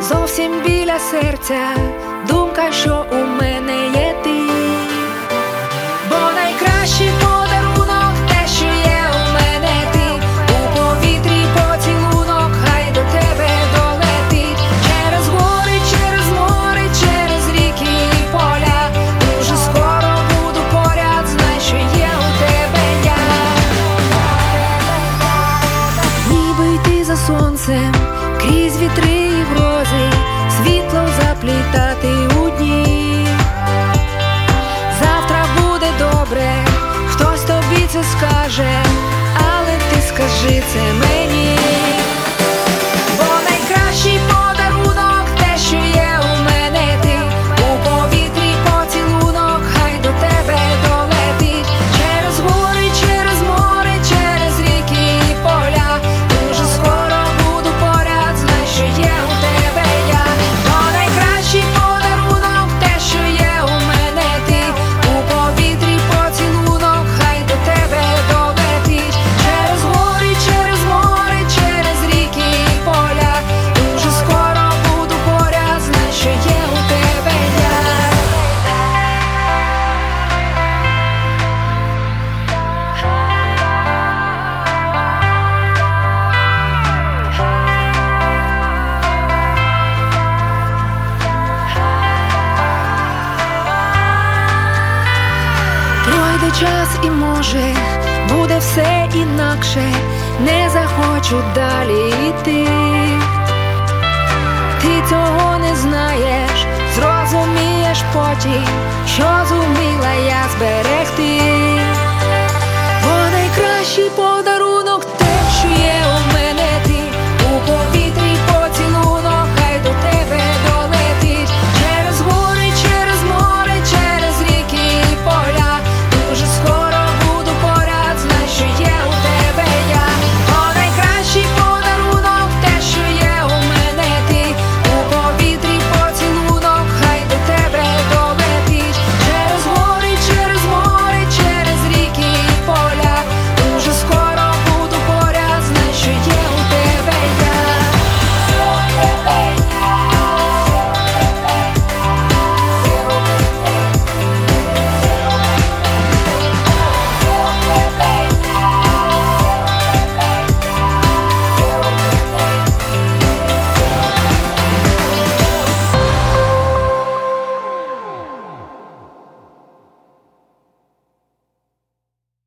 зовсім біля серця, думка, що у мене є ти, бо найкращий подарунок те, що є у мене ти, у повітрі поцілунок, хай до тебе долетить через гори, через море, через ріки і поля. Дуже скоро буду поряд, знай, що є у тебе я. Ніби йти за сонцем, крізь вітри і грози, Пройде час і може буде все інакше, не захочу далі йти. Ти цього не знаєш, зрозумієш потім, що зберегти.